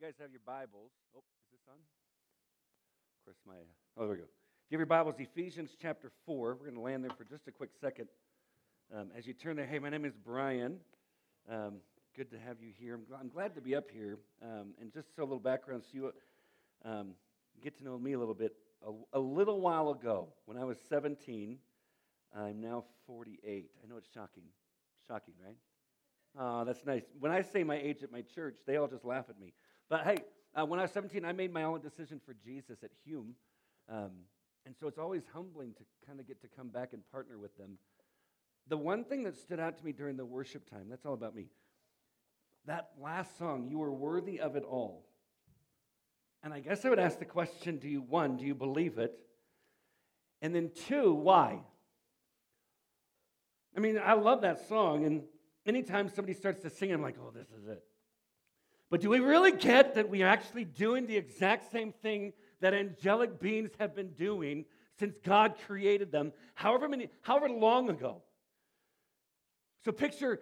you guys have your Bibles, oh, is this on? Of course, my, oh, there we go. If you have your Bibles, Ephesians chapter 4. We're going to land there for just a quick second. Um, as you turn there, hey, my name is Brian. Um, good to have you here. I'm, gl- I'm, glad to be up here. Um, and just so a little background, so you um, get to know me a little bit. A, a little while ago, when I was 17, I'm now 48. I know it's shocking. Shocking, right? Oh, that's nice. When I say my age at my church, they all just laugh at me. But hey, uh, when I was 17, I made my own decision for Jesus at Hume. Um, and so it's always humbling to kind of get to come back and partner with them. The one thing that stood out to me during the worship time, that's all about me. That last song, You Are Worthy of It All. And I guess I would ask the question do you, one, do you believe it? And then two, why? I mean, I love that song, and anytime somebody starts to sing, I'm like, oh, this is it. But do we really get that we are actually doing the exact same thing that angelic beings have been doing since God created them, however many, however long ago? So picture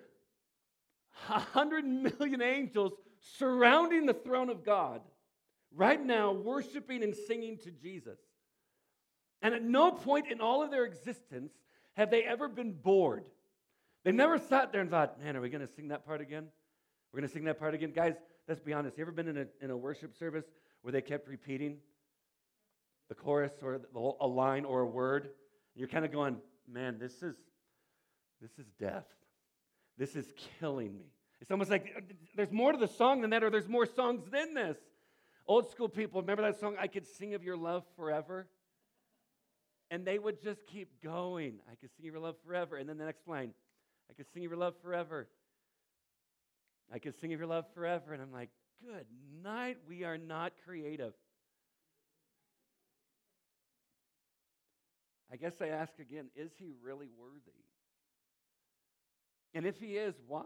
a hundred million angels surrounding the throne of God right now, worshiping and singing to Jesus. And at no point in all of their existence have they ever been bored. They never sat there and thought, man, are we going to sing that part again? We're going to sing that part again. Guys, let's be honest. You ever been in a, in a worship service where they kept repeating the chorus or the, a line or a word? You're kind of going, man, this is, this is death. This is killing me. It's almost like uh, there's more to the song than that, or there's more songs than this. Old school people, remember that song, I Could Sing of Your Love Forever? And they would just keep going. I could sing your love forever. And then the next line, I could sing your love forever. I could sing of your love forever. And I'm like, good night. We are not creative. I guess I ask again is he really worthy? And if he is, why?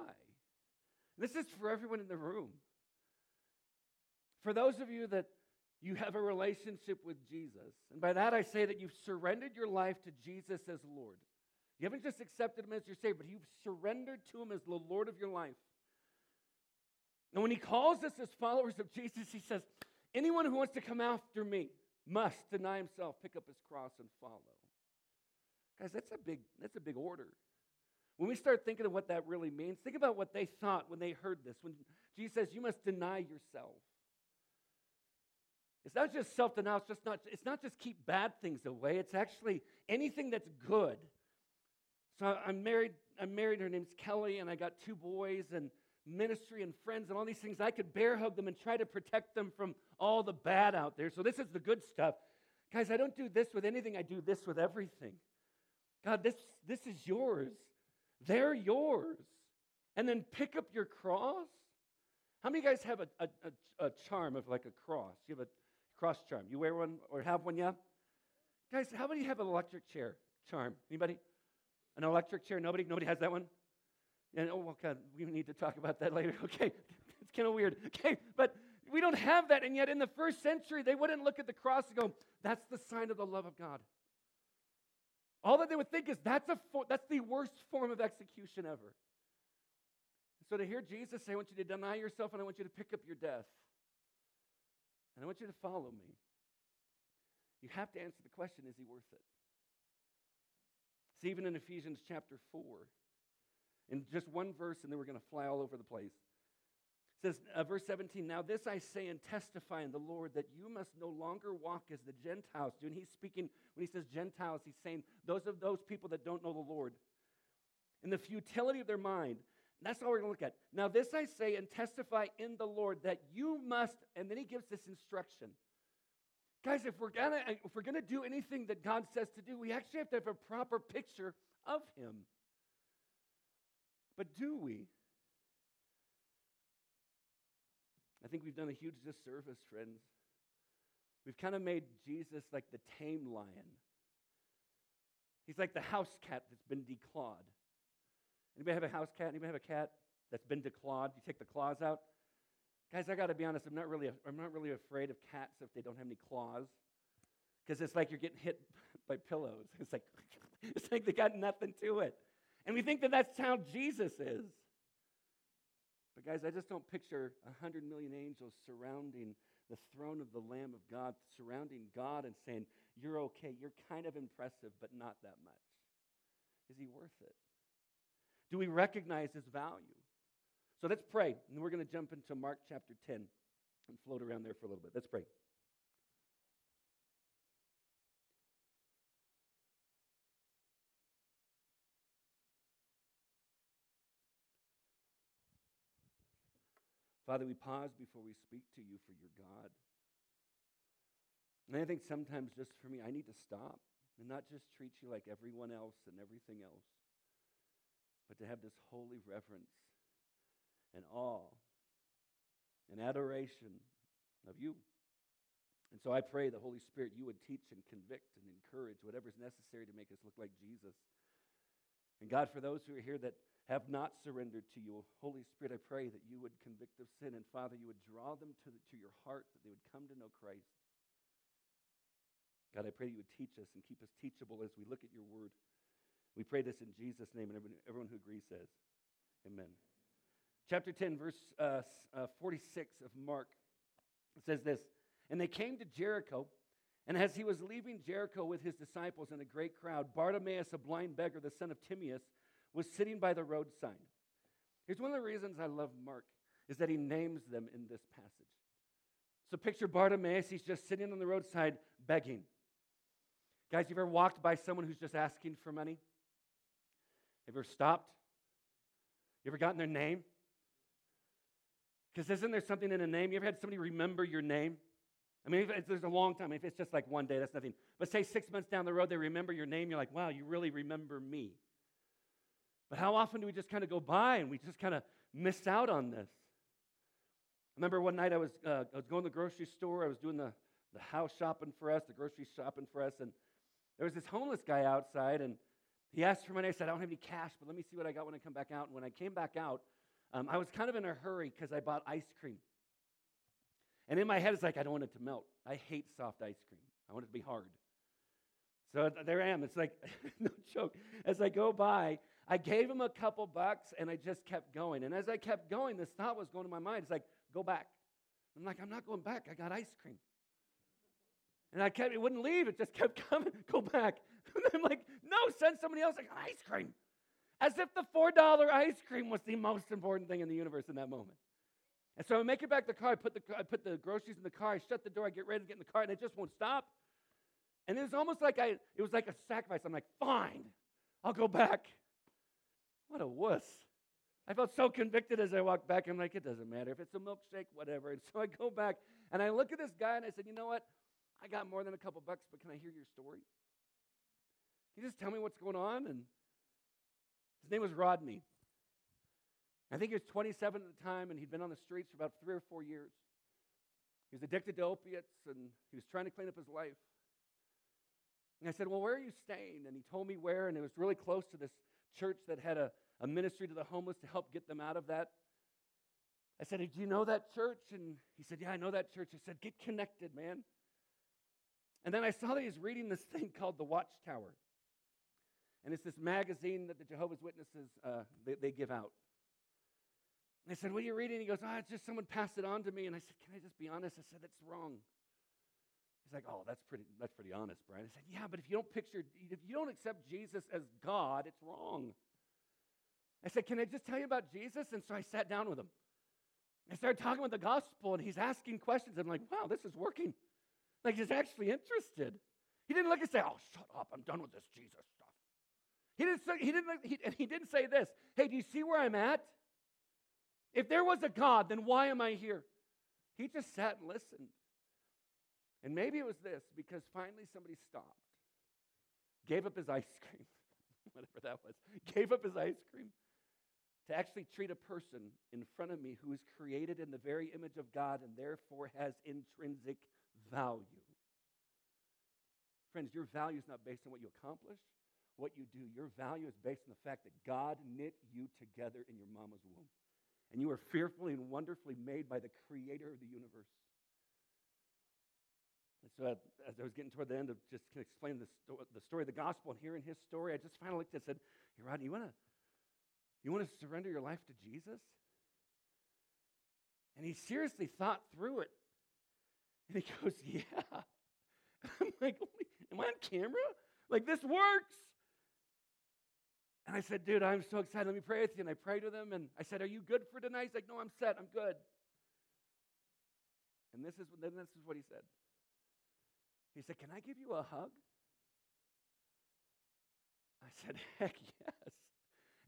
This is for everyone in the room. For those of you that you have a relationship with Jesus, and by that I say that you've surrendered your life to Jesus as Lord. You haven't just accepted him as your Savior, but you've surrendered to him as the Lord of your life. And when he calls us as followers of Jesus, he says, Anyone who wants to come after me must deny himself, pick up his cross, and follow. Guys, that's a big, that's a big order. When we start thinking of what that really means, think about what they thought when they heard this. When Jesus says, You must deny yourself. It's not just self denial, it's, just not, it's not just keep bad things away, it's actually anything that's good so I'm married, I'm married, her name's Kelly, and I got two boys and ministry and friends and all these things. I could bear hug them and try to protect them from all the bad out there. So this is the good stuff. Guys, I don't do this with anything, I do this with everything. God, this, this is yours. They're yours. And then pick up your cross. How many guys have a, a, a, a charm of like a cross? You have a cross charm. You wear one or have one, yeah? Guys, how many have an electric chair charm? Anybody? An electric chair? Nobody? Nobody has that one? And, oh, God, we need to talk about that later. Okay, it's kind of weird. Okay, but we don't have that. And yet, in the first century, they wouldn't look at the cross and go, that's the sign of the love of God. All that they would think is that's, a that's the worst form of execution ever. So to hear Jesus say, I want you to deny yourself and I want you to pick up your death, and I want you to follow me, you have to answer the question is he worth it? It's even in Ephesians chapter 4. In just one verse, and then we're going to fly all over the place. It says, uh, verse 17, Now this I say and testify in the Lord that you must no longer walk as the Gentiles do. And he's speaking, when he says Gentiles, he's saying those of those people that don't know the Lord. In the futility of their mind. That's all we're going to look at. Now this I say and testify in the Lord that you must, and then he gives this instruction. Guys, if we're gonna if we're gonna do anything that God says to do, we actually have to have a proper picture of Him. But do we? I think we've done a huge disservice, friends. We've kind of made Jesus like the tame lion. He's like the house cat that's been declawed. Anybody have a house cat? Anybody have a cat that's been declawed? You take the claws out. Guys, I got to be honest, I'm not, really, I'm not really afraid of cats if they don't have any claws. Because it's like you're getting hit by pillows. It's like, it's like they got nothing to it. And we think that that's how Jesus is. But, guys, I just don't picture a hundred million angels surrounding the throne of the Lamb of God, surrounding God and saying, You're okay. You're kind of impressive, but not that much. Is he worth it? Do we recognize his value? So let's pray, and we're going to jump into Mark chapter 10 and float around there for a little bit. Let's pray. Father, we pause before we speak to you for your God. And I think sometimes, just for me, I need to stop and not just treat you like everyone else and everything else, but to have this holy reverence and awe and adoration of you. And so I pray the Holy Spirit, you would teach and convict and encourage whatever's necessary to make us look like Jesus. And God, for those who are here that have not surrendered to you. Holy Spirit, I pray that you would convict of sin, and Father, you would draw them to, the, to your heart, that they would come to know Christ. God, I pray that you would teach us and keep us teachable as we look at your word. We pray this in Jesus' name, and everyone, who agrees says, Amen. Chapter 10, verse uh, uh, 46 of Mark says this And they came to Jericho, and as he was leaving Jericho with his disciples and a great crowd, Bartimaeus, a blind beggar, the son of Timaeus, was sitting by the roadside. Here's one of the reasons I love Mark is that he names them in this passage. So picture Bartimaeus, he's just sitting on the roadside begging. Guys, you ever walked by someone who's just asking for money? Have you ever stopped? You ever gotten their name? Because isn't there something in a name? You ever had somebody remember your name? I mean, if there's a long time. If it's just like one day, that's nothing. But say six months down the road, they remember your name. You're like, wow, you really remember me. But how often do we just kind of go by and we just kind of miss out on this? I remember one night I was, uh, I was going to the grocery store. I was doing the, the house shopping for us, the grocery shopping for us, and there was this homeless guy outside, and he asked for money. I said, I don't have any cash, but let me see what I got when I come back out. And when I came back out, um, I was kind of in a hurry because I bought ice cream. And in my head, it's like, I don't want it to melt. I hate soft ice cream. I want it to be hard. So there I am. It's like, no joke. As I go by, I gave him a couple bucks and I just kept going. And as I kept going, this thought was going to my mind. It's like, go back. I'm like, I'm not going back. I got ice cream. And I kept, it wouldn't leave. It just kept coming. Go back. And I'm like, no, send somebody else. I got ice cream. As if the $4 ice cream was the most important thing in the universe in that moment. And so I make it back to the car. I put the, I put the groceries in the car. I shut the door. I get ready to get in the car, and it just won't stop. And it was almost like I, it was like a sacrifice. I'm like, fine, I'll go back. What a wuss. I felt so convicted as I walked back. I'm like, it doesn't matter. If it's a milkshake, whatever. And so I go back and I look at this guy and I said, you know what? I got more than a couple bucks, but can I hear your story? Can you just tell me what's going on? And his name was Rodney. I think he was 27 at the time, and he'd been on the streets for about three or four years. He was addicted to opiates, and he was trying to clean up his life. And I said, Well, where are you staying? And he told me where, and it was really close to this church that had a, a ministry to the homeless to help get them out of that. I said, Do you know that church? And he said, Yeah, I know that church. I said, Get connected, man. And then I saw that he was reading this thing called The Watchtower. And it's this magazine that the Jehovah's Witnesses uh, they, they, give out. And I said, What are you reading? He goes, Oh, it's just someone passed it on to me. And I said, Can I just be honest? I said, It's wrong. He's like, Oh, that's pretty, that's pretty honest, Brian. I said, Yeah, but if you don't picture, if you don't accept Jesus as God, it's wrong. I said, Can I just tell you about Jesus? And so I sat down with him. I started talking about the gospel, and he's asking questions. I'm like, Wow, this is working. Like he's actually interested. He didn't look and say, "Oh, shut up! I'm done with this Jesus stuff." He didn't say, he didn't he, he didn't say this. Hey, do you see where I'm at? If there was a God, then why am I here? He just sat and listened. And maybe it was this because finally somebody stopped, gave up his ice cream, whatever that was, gave up his ice cream to actually treat a person in front of me who is created in the very image of God and therefore has intrinsic value. Friends, your value is not based on what you accomplish, what you do. Your value is based on the fact that God knit you together in your mama's womb. And you are fearfully and wonderfully made by the creator of the universe. So, as I was getting toward the end of just explaining the, sto- the story of the gospel and hearing his story, I just finally looked and said, Hey, Rodney, you want to you want to surrender your life to Jesus? And he seriously thought through it. And he goes, Yeah. I'm like, Am I on camera? Like, this works. And I said, Dude, I'm so excited. Let me pray with you. And I prayed with him. And I said, Are you good for tonight? He's like, No, I'm set. I'm good. And this is, then this is what he said. He said, Can I give you a hug? I said, Heck yes.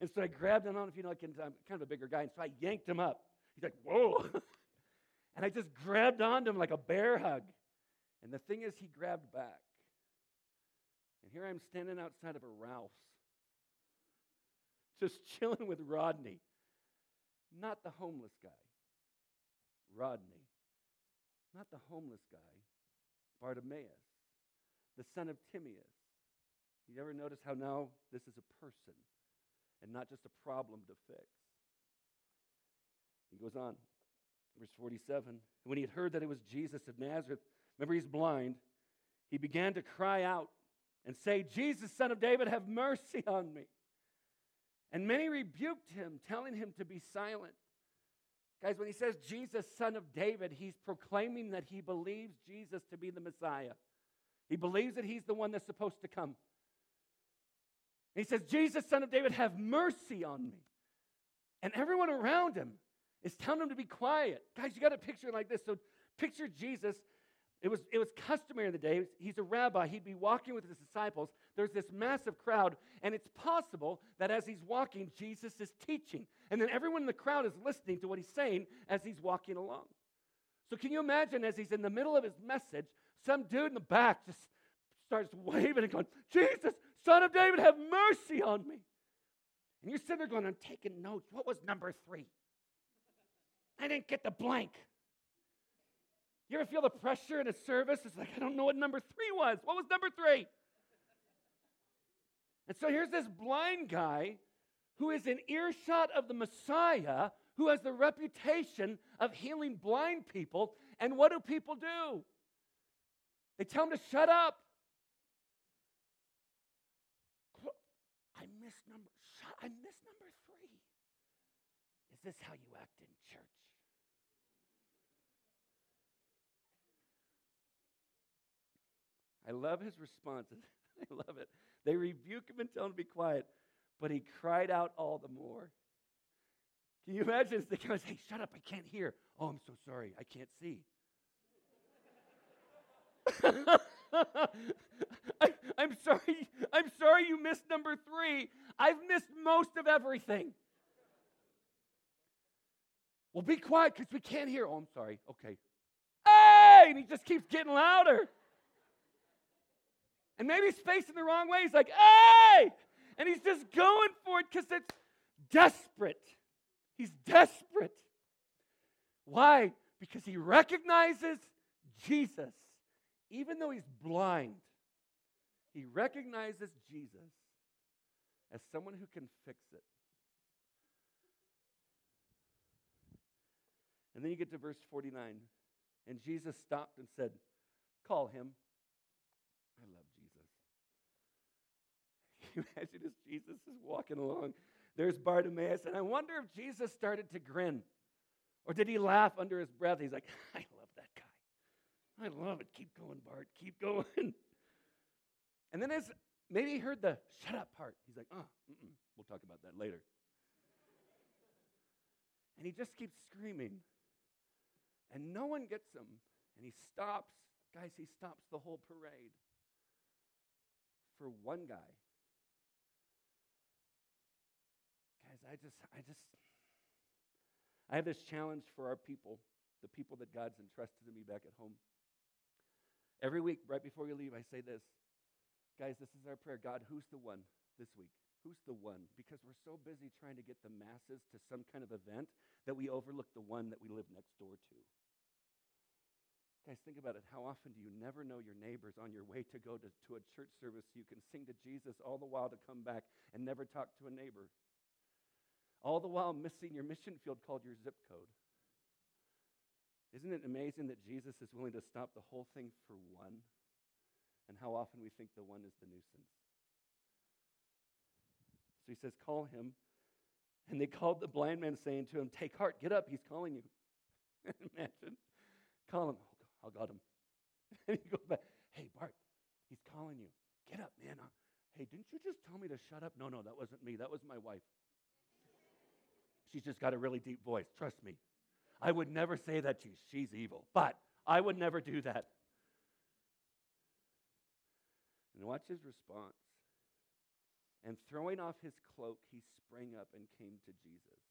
And so I grabbed him. I don't know if you know, I'm kind of a bigger guy. And so I yanked him up. He's like, Whoa. and I just grabbed onto him like a bear hug. And the thing is, he grabbed back. And here I'm standing outside of a Ralph's, just chilling with Rodney. Not the homeless guy, Rodney. Not the homeless guy, Bartimaeus, the son of Timaeus. You ever notice how now this is a person and not just a problem to fix? He goes on, verse 47. When he had heard that it was Jesus of Nazareth, remember he's blind, he began to cry out and say, Jesus, son of David, have mercy on me. And many rebuked him, telling him to be silent. Guys, when he says Jesus, son of David, he's proclaiming that he believes Jesus to be the Messiah. He believes that he's the one that's supposed to come. And he says, Jesus, son of David, have mercy on me. And everyone around him is telling him to be quiet. Guys, you got to picture it like this. So picture Jesus it was, it was customary in the day. He's a rabbi. He'd be walking with his disciples. There's this massive crowd, and it's possible that as he's walking, Jesus is teaching. And then everyone in the crowd is listening to what he's saying as he's walking along. So, can you imagine as he's in the middle of his message, some dude in the back just starts waving and going, Jesus, son of David, have mercy on me. And you're sitting there going, I'm taking notes. What was number three? I didn't get the blank. You ever feel the pressure in a service? It's like, I don't know what number three was. What was number three? And so here's this blind guy who is in earshot of the Messiah, who has the reputation of healing blind people. And what do people do? They tell him to shut up. I missed number. I missed number three. Is this how you act in church? I love his responses. I love it. They rebuke him and tell him to be quiet, but he cried out all the more. Can you imagine? The guy goes, Hey, shut up, I can't hear. Oh, I'm so sorry, I can't see. I, I'm sorry, I'm sorry you missed number three. I've missed most of everything. Well, be quiet because we can't hear. Oh, I'm sorry. Okay. Hey! And he just keeps getting louder. And maybe he's facing the wrong way. He's like, hey! And he's just going for it because it's desperate. He's desperate. Why? Because he recognizes Jesus. Even though he's blind, he recognizes Jesus as someone who can fix it. And then you get to verse 49. And Jesus stopped and said, Call him. I love you imagine as Jesus is walking along? There's Bartimaeus, and I wonder if Jesus started to grin. Or did he laugh under his breath? He's like, I love that guy. I love it. Keep going, Bart. Keep going. And then as maybe he heard the shut up part, he's like, oh, we'll talk about that later. And he just keeps screaming. And no one gets him. And he stops. Guys, he stops the whole parade for one guy I just, I just, I have this challenge for our people, the people that God's entrusted to me back at home. Every week, right before you leave, I say this Guys, this is our prayer. God, who's the one this week? Who's the one? Because we're so busy trying to get the masses to some kind of event that we overlook the one that we live next door to. Guys, think about it. How often do you never know your neighbors on your way to go to, to a church service you can sing to Jesus all the while to come back and never talk to a neighbor? All the while missing your mission field called your zip code. Isn't it amazing that Jesus is willing to stop the whole thing for one? And how often we think the one is the nuisance. So he says, Call him. And they called the blind man, saying to him, Take heart, get up, he's calling you. Imagine. Call him. Oh, I got him. and he goes back. Hey, Bart, he's calling you. Get up, man. Hey, didn't you just tell me to shut up? No, no, that wasn't me. That was my wife. She's just got a really deep voice. Trust me. I would never say that to you. She's evil. But I would never do that. And watch his response. And throwing off his cloak, he sprang up and came to Jesus.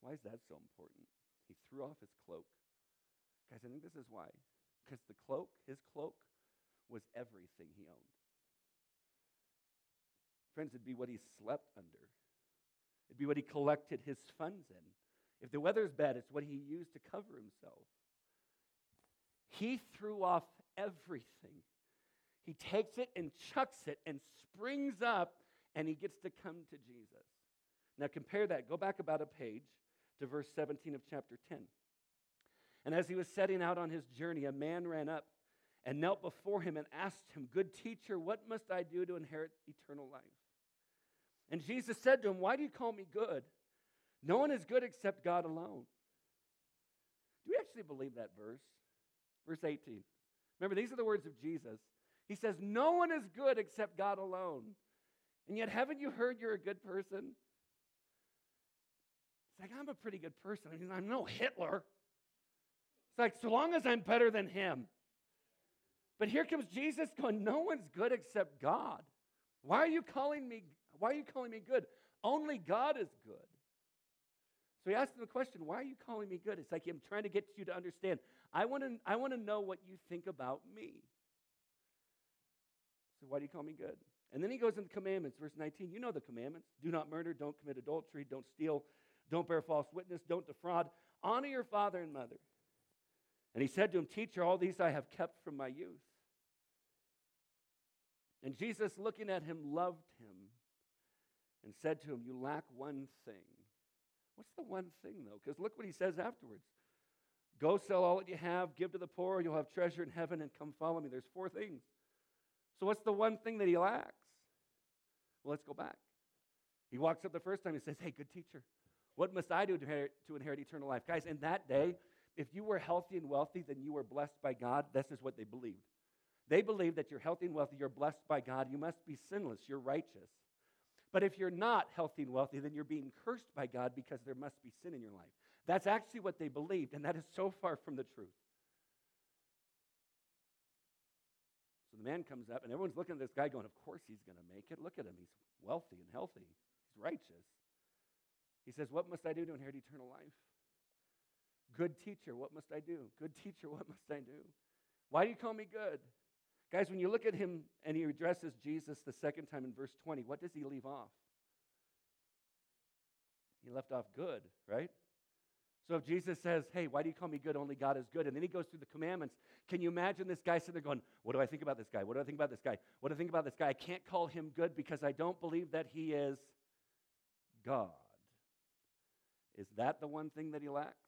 Why is that so important? He threw off his cloak. Guys, I think this is why. Because the cloak, his cloak, was everything he owned. Friends, it'd be what he slept under, it'd be what he collected his funds in. If the weather's bad, it's what he used to cover himself. He threw off everything. He takes it and chucks it and springs up, and he gets to come to Jesus. Now, compare that. Go back about a page to verse 17 of chapter 10. And as he was setting out on his journey, a man ran up and knelt before him and asked him, Good teacher, what must I do to inherit eternal life? And Jesus said to him, Why do you call me good? No one is good except God alone. Do we actually believe that verse? Verse 18. Remember, these are the words of Jesus. He says, No one is good except God alone. And yet, haven't you heard you're a good person? It's like, I'm a pretty good person. I mean, I'm no Hitler. It's like, so long as I'm better than him. But here comes Jesus going, No one's good except God. Why are you calling me? Why are you calling me good? Only God is good. So he asked him the question, Why are you calling me good? It's like I'm trying to get you to understand. I want to, I want to know what you think about me. So why do you call me good? And then he goes into the commandments, verse 19. You know the commandments. Do not murder, don't commit adultery, don't steal, don't bear false witness, don't defraud. Honor your father and mother. And he said to him, Teacher, all these I have kept from my youth. And Jesus, looking at him, loved him and said to him, You lack one thing. What's the one thing, though? Because look what he says afterwards Go sell all that you have, give to the poor, you'll have treasure in heaven, and come follow me. There's four things. So, what's the one thing that he lacks? Well, let's go back. He walks up the first time and says, Hey, good teacher, what must I do to inherit, to inherit eternal life? Guys, in that day, if you were healthy and wealthy, then you were blessed by God. This is what they believed. They believed that you're healthy and wealthy, you're blessed by God, you must be sinless, you're righteous. But if you're not healthy and wealthy, then you're being cursed by God because there must be sin in your life. That's actually what they believed, and that is so far from the truth. So the man comes up, and everyone's looking at this guy going, Of course he's going to make it. Look at him. He's wealthy and healthy, he's righteous. He says, What must I do to inherit eternal life? Good teacher, what must I do? Good teacher, what must I do? Why do you call me good? Guys, when you look at him and he addresses Jesus the second time in verse 20, what does he leave off? He left off good, right? So if Jesus says, Hey, why do you call me good? Only God is good. And then he goes through the commandments. Can you imagine this guy sitting there going, What do I think about this guy? What do I think about this guy? What do I think about this guy? I can't call him good because I don't believe that he is God. Is that the one thing that he lacks?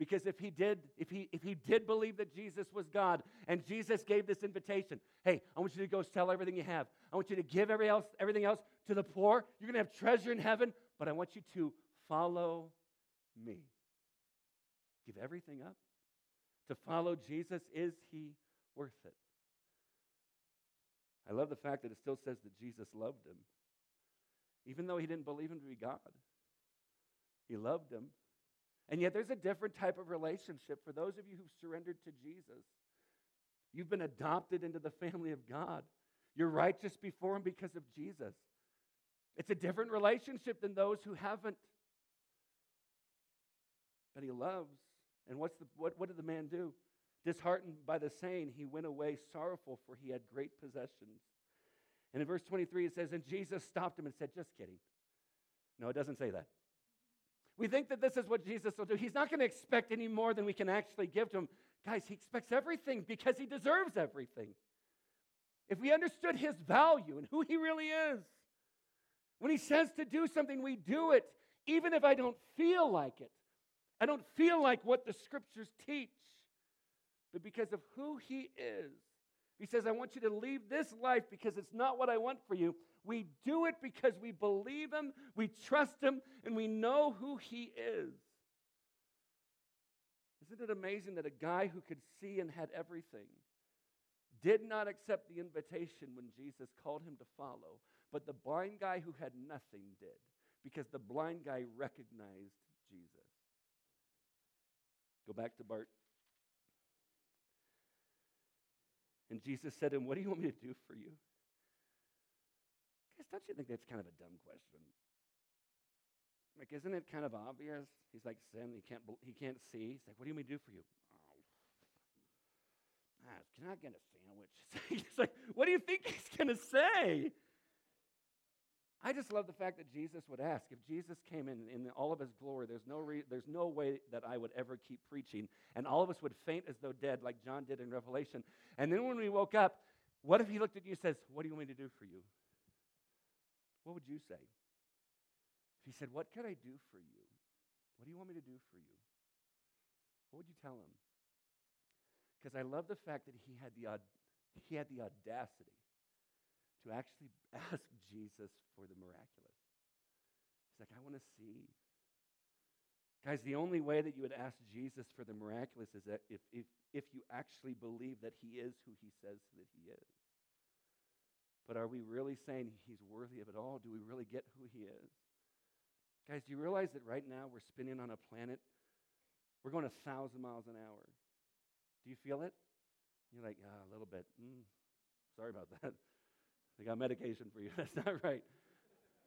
Because if he did, if he if he did believe that Jesus was God and Jesus gave this invitation, hey, I want you to go sell everything you have. I want you to give every else, everything else to the poor. You're going to have treasure in heaven, but I want you to follow me. Give everything up. To follow Jesus, is he worth it? I love the fact that it still says that Jesus loved him. Even though he didn't believe him to be God, he loved him and yet, there's a different type of relationship for those of you who've surrendered to Jesus. You've been adopted into the family of God. You're righteous before Him because of Jesus. It's a different relationship than those who haven't. But He loves. And what's the, what, what did the man do? Disheartened by the saying, he went away sorrowful, for he had great possessions. And in verse 23, it says, And Jesus stopped him and said, Just kidding. No, it doesn't say that. We think that this is what Jesus will do. He's not going to expect any more than we can actually give to him. Guys, he expects everything because he deserves everything. If we understood his value and who he really is, when he says to do something, we do it, even if I don't feel like it. I don't feel like what the scriptures teach, but because of who he is. He says, I want you to leave this life because it's not what I want for you. We do it because we believe Him, we trust Him, and we know who He is. Isn't it amazing that a guy who could see and had everything did not accept the invitation when Jesus called him to follow, but the blind guy who had nothing did because the blind guy recognized Jesus? Go back to Bart. And Jesus said to him, What do you want me to do for you? Don't you think that's kind of a dumb question? Like, isn't it kind of obvious? He's like sin. He can't. He can't see. He's like, "What do you want me to do for you?" Oh, ah, can I get a sandwich? he's like, "What do you think he's gonna say?" I just love the fact that Jesus would ask. If Jesus came in in all of his glory, there's no, re- there's no way that I would ever keep preaching. And all of us would faint as though dead, like John did in Revelation. And then when we woke up, what if he looked at you and says, What do you want me to do for you? What would you say? If he said, What can I do for you? What do you want me to do for you? What would you tell him? Because I love the fact that he had the, he had the audacity to actually ask Jesus for the miraculous. He's like, I want to see. Guys, the only way that you would ask Jesus for the miraculous is that if, if, if you actually believe that he is who he says that he is. But are we really saying he's worthy of it all? Do we really get who he is? Guys, do you realize that right now we're spinning on a planet? We're going a thousand miles an hour. Do you feel it? You're like, ah, a little bit. Mm, sorry about that. They got medication for you. That's not right.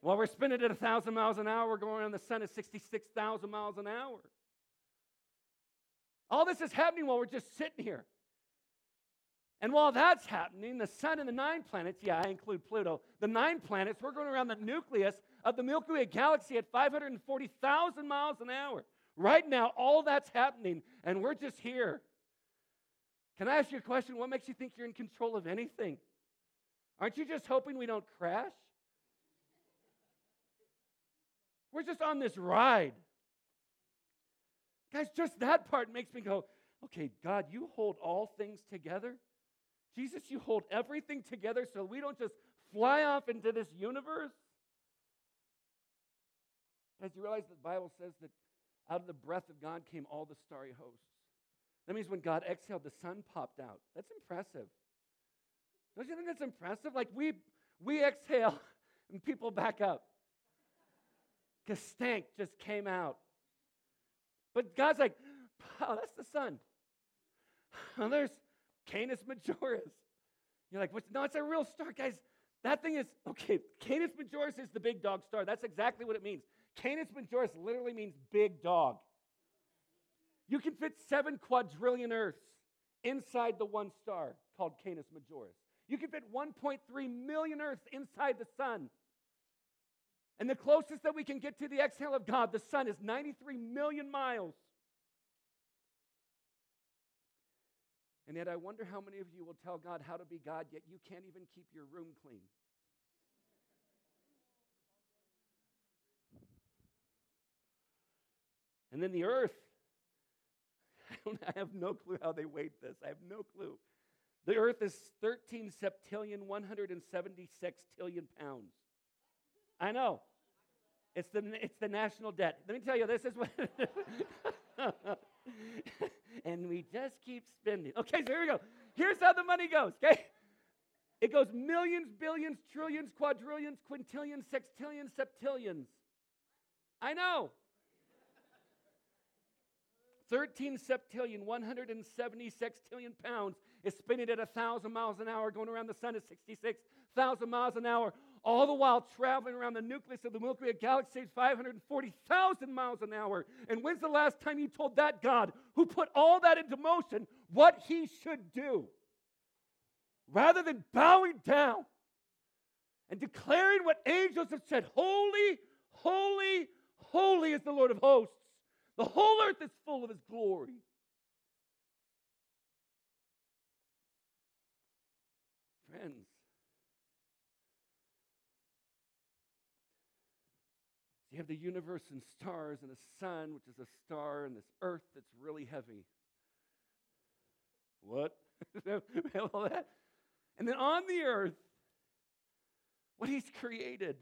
While we're spinning at 1,000 miles an hour, we're going around the sun at 66,000 miles an hour. All this is happening while we're just sitting here. And while that's happening, the sun and the nine planets, yeah, I include Pluto, the nine planets, we're going around the nucleus of the Milky Way galaxy at 540,000 miles an hour. Right now, all that's happening, and we're just here. Can I ask you a question? What makes you think you're in control of anything? Aren't you just hoping we don't crash? We're just on this ride. Guys, just that part makes me go, okay, God, you hold all things together. Jesus, you hold everything together so we don't just fly off into this universe. As you realize the Bible says that out of the breath of God came all the starry hosts. That means when God exhaled, the sun popped out. That's impressive. Don't you think that's impressive? Like we we exhale and people back up. Because stank just came out. But God's like, wow, that's the sun. And there's Canis Majoris. You're like, What's, no, it's a real star, guys. That thing is, okay, Canis Majoris is the big dog star. That's exactly what it means. Canis Majoris literally means big dog. You can fit seven quadrillion Earths inside the one star called Canis Majoris. You can fit 1.3 million Earths inside the sun. And the closest that we can get to the exhale of God, the sun, is 93 million miles. And yet, I wonder how many of you will tell God how to be God, yet you can't even keep your room clean. And then the earth. I have no clue how they weighed this. I have no clue. The earth is 13 septillion, 176 trillion pounds. I know. It's the, it's the national debt. Let me tell you, this is what. and we just keep spending. Okay, so here we go. Here's how the money goes, okay? It goes millions, billions, trillions, quadrillions, quintillions, sextillions, septillions. I know. 13 septillion, 176 trillion pounds is spinning at 1,000 miles an hour, going around the sun at 66,000 miles an hour, all the while traveling around the nucleus of the Milky Way galaxy at 540,000 miles an hour. And when's the last time you told that God, who put all that into motion, what he should do? Rather than bowing down and declaring what angels have said, Holy, holy, holy is the Lord of hosts. The whole earth is full of his glory. Friends, you have the universe and stars and a sun, which is a star, and this earth that's really heavy. What? All that. And then on the earth, what he's created.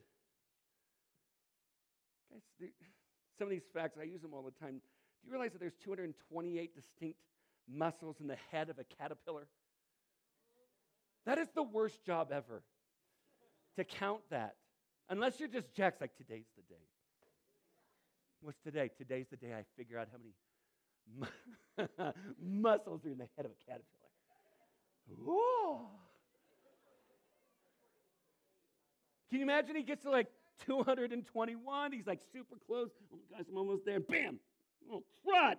Guys, some of these facts, I use them all the time Do you realize that there's 228 distinct muscles in the head of a caterpillar? That is the worst job ever to count that. Unless you're just Jack's like, today's the day. What's today? Today's the day I figure out how many muscles are in the head of a caterpillar. Whoa. Can you imagine he gets to like 221? He's like super close. Oh, guys, I'm almost there. Bam! Oh, crud!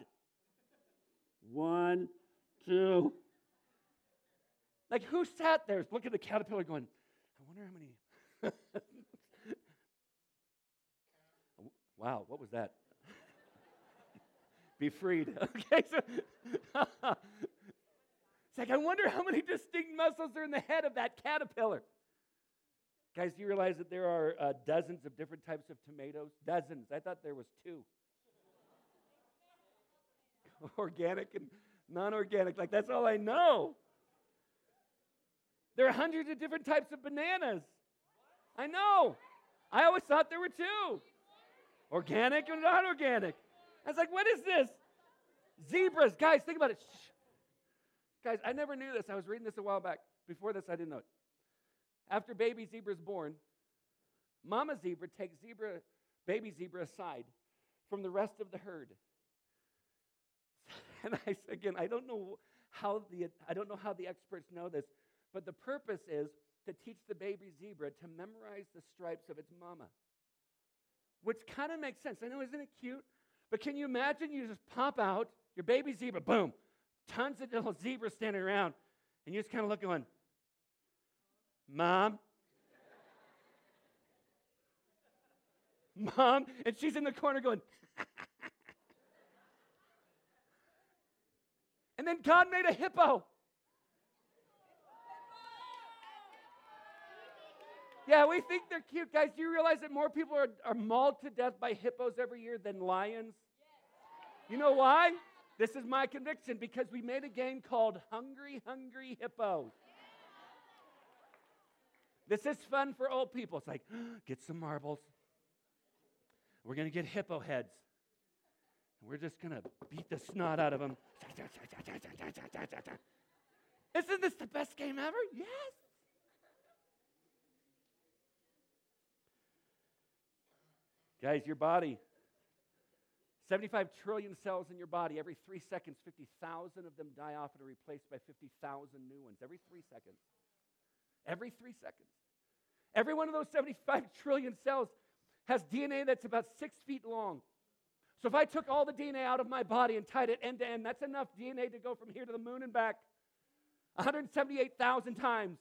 One, two. Like, who sat there looking at the caterpillar going, I wonder how many. Wow, what was that? Be freed. Okay, so it's like, I wonder how many distinct muscles are in the head of that caterpillar. Guys, do you realize that there are uh, dozens of different types of tomatoes? Dozens. I thought there was two. Organic and non-organic. Like that's all I know. There are hundreds of different types of bananas. I know. I always thought there were two. Organic and non-organic. I was like, what is this? Zebras. Guys, think about it. Shh. Guys, I never knew this. I was reading this a while back. Before this, I didn't know it. After baby zebra is born, mama zebra takes zebra, baby zebra aside from the rest of the herd. And I said again, I don't know how the I don't know how the experts know this, but the purpose is to teach the baby zebra to memorize the stripes of its mama. Which kind of makes sense. I know, isn't it cute? But can you imagine you just pop out your baby zebra, boom, tons of little zebras standing around, and you just kind of look going, Mom? Mom? And she's in the corner going, and then God made a hippo. Yeah, we think they're cute. Guys, do you realize that more people are, are mauled to death by hippos every year than lions? You know why? This is my conviction because we made a game called Hungry, Hungry Hippos. This is fun for old people. It's like, get some marbles. We're going to get hippo heads. We're just going to beat the snot out of them. Isn't this the best game ever? Yes. Guys, your body 75 trillion cells in your body. Every three seconds, 50,000 of them die off and are replaced by 50,000 new ones. Every three seconds. Every three seconds. Every one of those 75 trillion cells has DNA that's about six feet long. So if I took all the DNA out of my body and tied it end to end, that's enough DNA to go from here to the moon and back 178,000 times.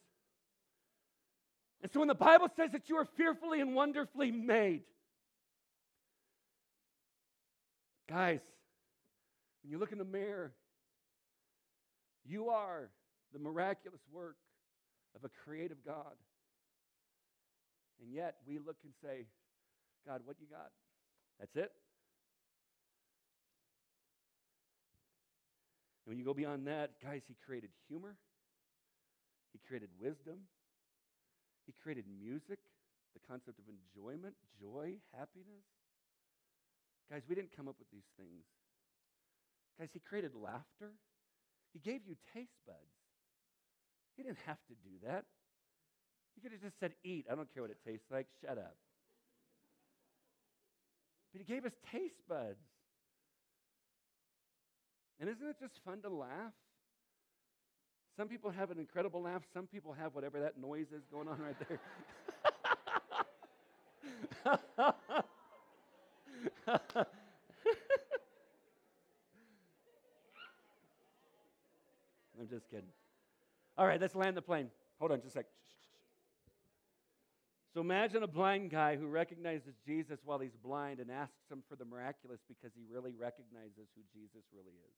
And so when the Bible says that you are fearfully and wonderfully made, guys, when you look in the mirror, you are the miraculous work of a creative God. And yet we look and say, God, what you got? That's it? And when you go beyond that, guys, He created humor, He created wisdom, He created music, the concept of enjoyment, joy, happiness. Guys, we didn't come up with these things. Guys, He created laughter, He gave you taste buds. He didn't have to do that. He could have just said, eat. I don't care what it tastes like. Shut up. But he gave us taste buds. And isn't it just fun to laugh? Some people have an incredible laugh. Some people have whatever that noise is going on right there. I'm just kidding. All right, let's land the plane. Hold on just a sec. So imagine a blind guy who recognizes Jesus while he's blind and asks him for the miraculous because he really recognizes who Jesus really is.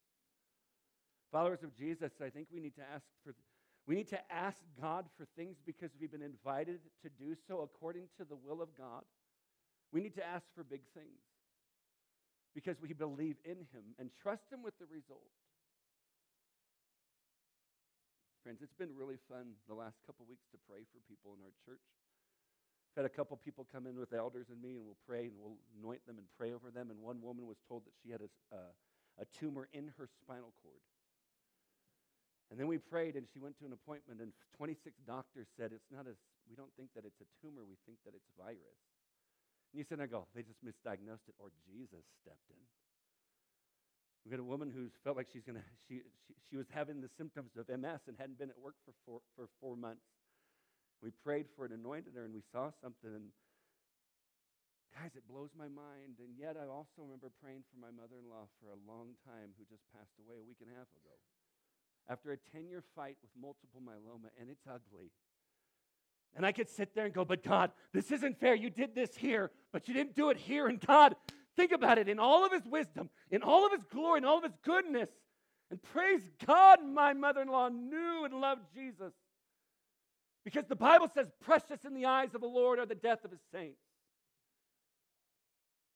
Followers of Jesus, I think we need to ask for we need to ask God for things because we've been invited to do so according to the will of God. We need to ask for big things because we believe in him and trust him with the result. Friends, it's been really fun the last couple weeks to pray for people in our church. I've had a couple people come in with elders and me, and we'll pray and we'll anoint them and pray over them. And one woman was told that she had a, uh, a tumor in her spinal cord. And then we prayed, and she went to an appointment, and 26 doctors said, It's not a, we don't think that it's a tumor, we think that it's virus. And you said, I go, they just misdiagnosed it, or Jesus stepped in. We had a woman who felt like she's gonna, she, she, she was having the symptoms of MS and hadn't been at work for four, for four months. We prayed for it, anointed her, and we saw something. And guys, it blows my mind. And yet, I also remember praying for my mother in law for a long time who just passed away a week and a half ago after a 10 year fight with multiple myeloma, and it's ugly. And I could sit there and go, but God, this isn't fair. You did this here, but you didn't do it here. And God, think about it in all of his wisdom, in all of his glory, in all of his goodness. And praise God, my mother in law knew and loved Jesus. Because the Bible says, precious in the eyes of the Lord are the death of his saints.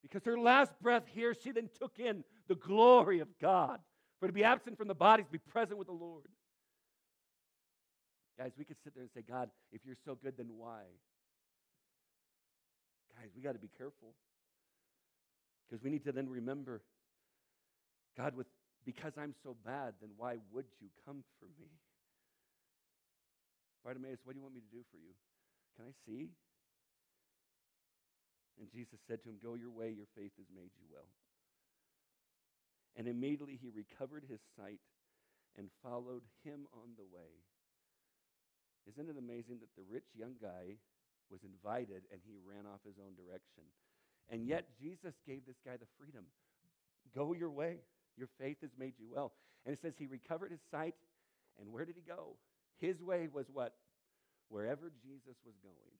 Because her last breath here, she then took in the glory of God. For to be absent from the body is to be present with the Lord. Guys, we could sit there and say, God, if you're so good, then why? Guys, we got to be careful. Because we need to then remember, God, with because I'm so bad, then why would you come for me? Bartimaeus, what do you want me to do for you? Can I see? And Jesus said to him, Go your way, your faith has made you well. And immediately he recovered his sight and followed him on the way. Isn't it amazing that the rich young guy was invited and he ran off his own direction? And yet Jesus gave this guy the freedom go your way. Your faith has made you well. And it says he recovered his sight. And where did he go? His way was what? Wherever Jesus was going.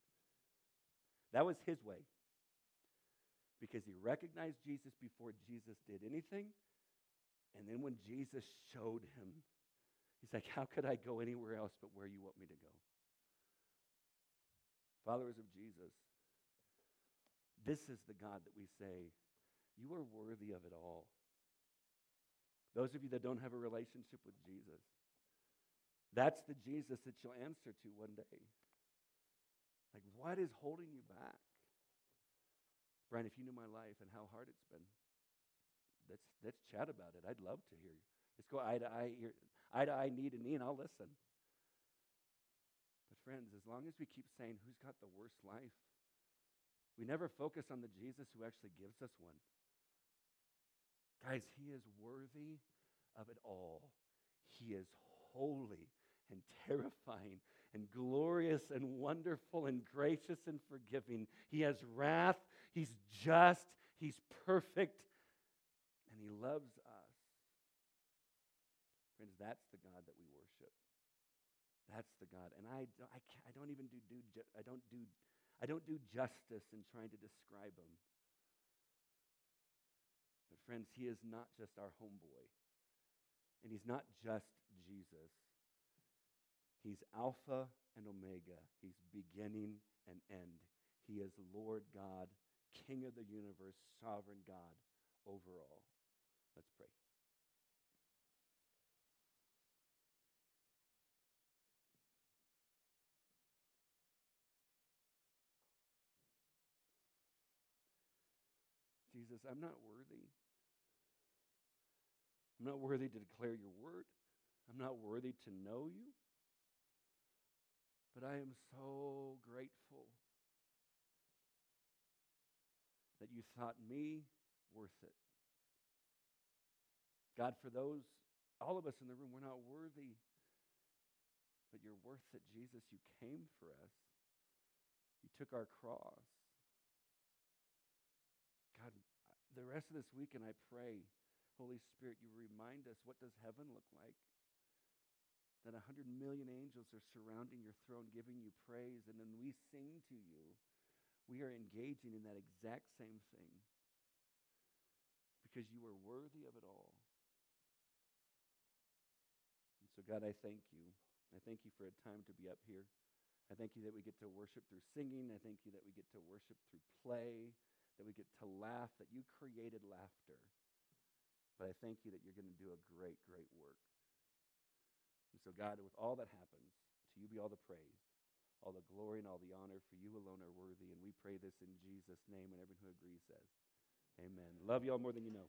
That was his way. Because he recognized Jesus before Jesus did anything. And then when Jesus showed him, he's like, How could I go anywhere else but where you want me to go? Followers of Jesus, this is the God that we say, You are worthy of it all. Those of you that don't have a relationship with Jesus, that's the Jesus that you'll answer to one day. Like, what is holding you back? Brian, if you knew my life and how hard it's been, let's let's chat about it. I'd love to hear you. Let's go eye to eye, ear, eye to eye, knee to knee, and I'll listen. But friends, as long as we keep saying who's got the worst life, we never focus on the Jesus who actually gives us one. Guys, he is worthy of it all. He is holy and terrifying and glorious and wonderful and gracious and forgiving. He has wrath. He's just. He's perfect and He loves. Friends, that's the God that we worship. That's the God. And I, don't, I, I don't even do, do I don't do I don't do justice in trying to describe him. But friends, he is not just our homeboy. And he's not just Jesus. He's Alpha and Omega. He's beginning and end. He is Lord God, King of the universe, sovereign God over all. Let's pray. I'm not worthy. I'm not worthy to declare your word. I'm not worthy to know you. But I am so grateful that you thought me worth it. God, for those, all of us in the room, we're not worthy, but you're worth it, Jesus. You came for us, you took our cross. God, the rest of this week, and I pray, Holy Spirit, you remind us what does heaven look like? That a hundred million angels are surrounding your throne, giving you praise, and then we sing to you. We are engaging in that exact same thing because you are worthy of it all. And So, God, I thank you. I thank you for a time to be up here. I thank you that we get to worship through singing. I thank you that we get to worship through play, that we get to laugh, that you created laughter. But I thank you that you're going to do a great, great work. And so, God, with all that happens, to you be all the praise, all the glory, and all the honor, for you alone are worthy. And we pray this in Jesus' name, and everyone who agrees says, Amen. Love you all more than you know.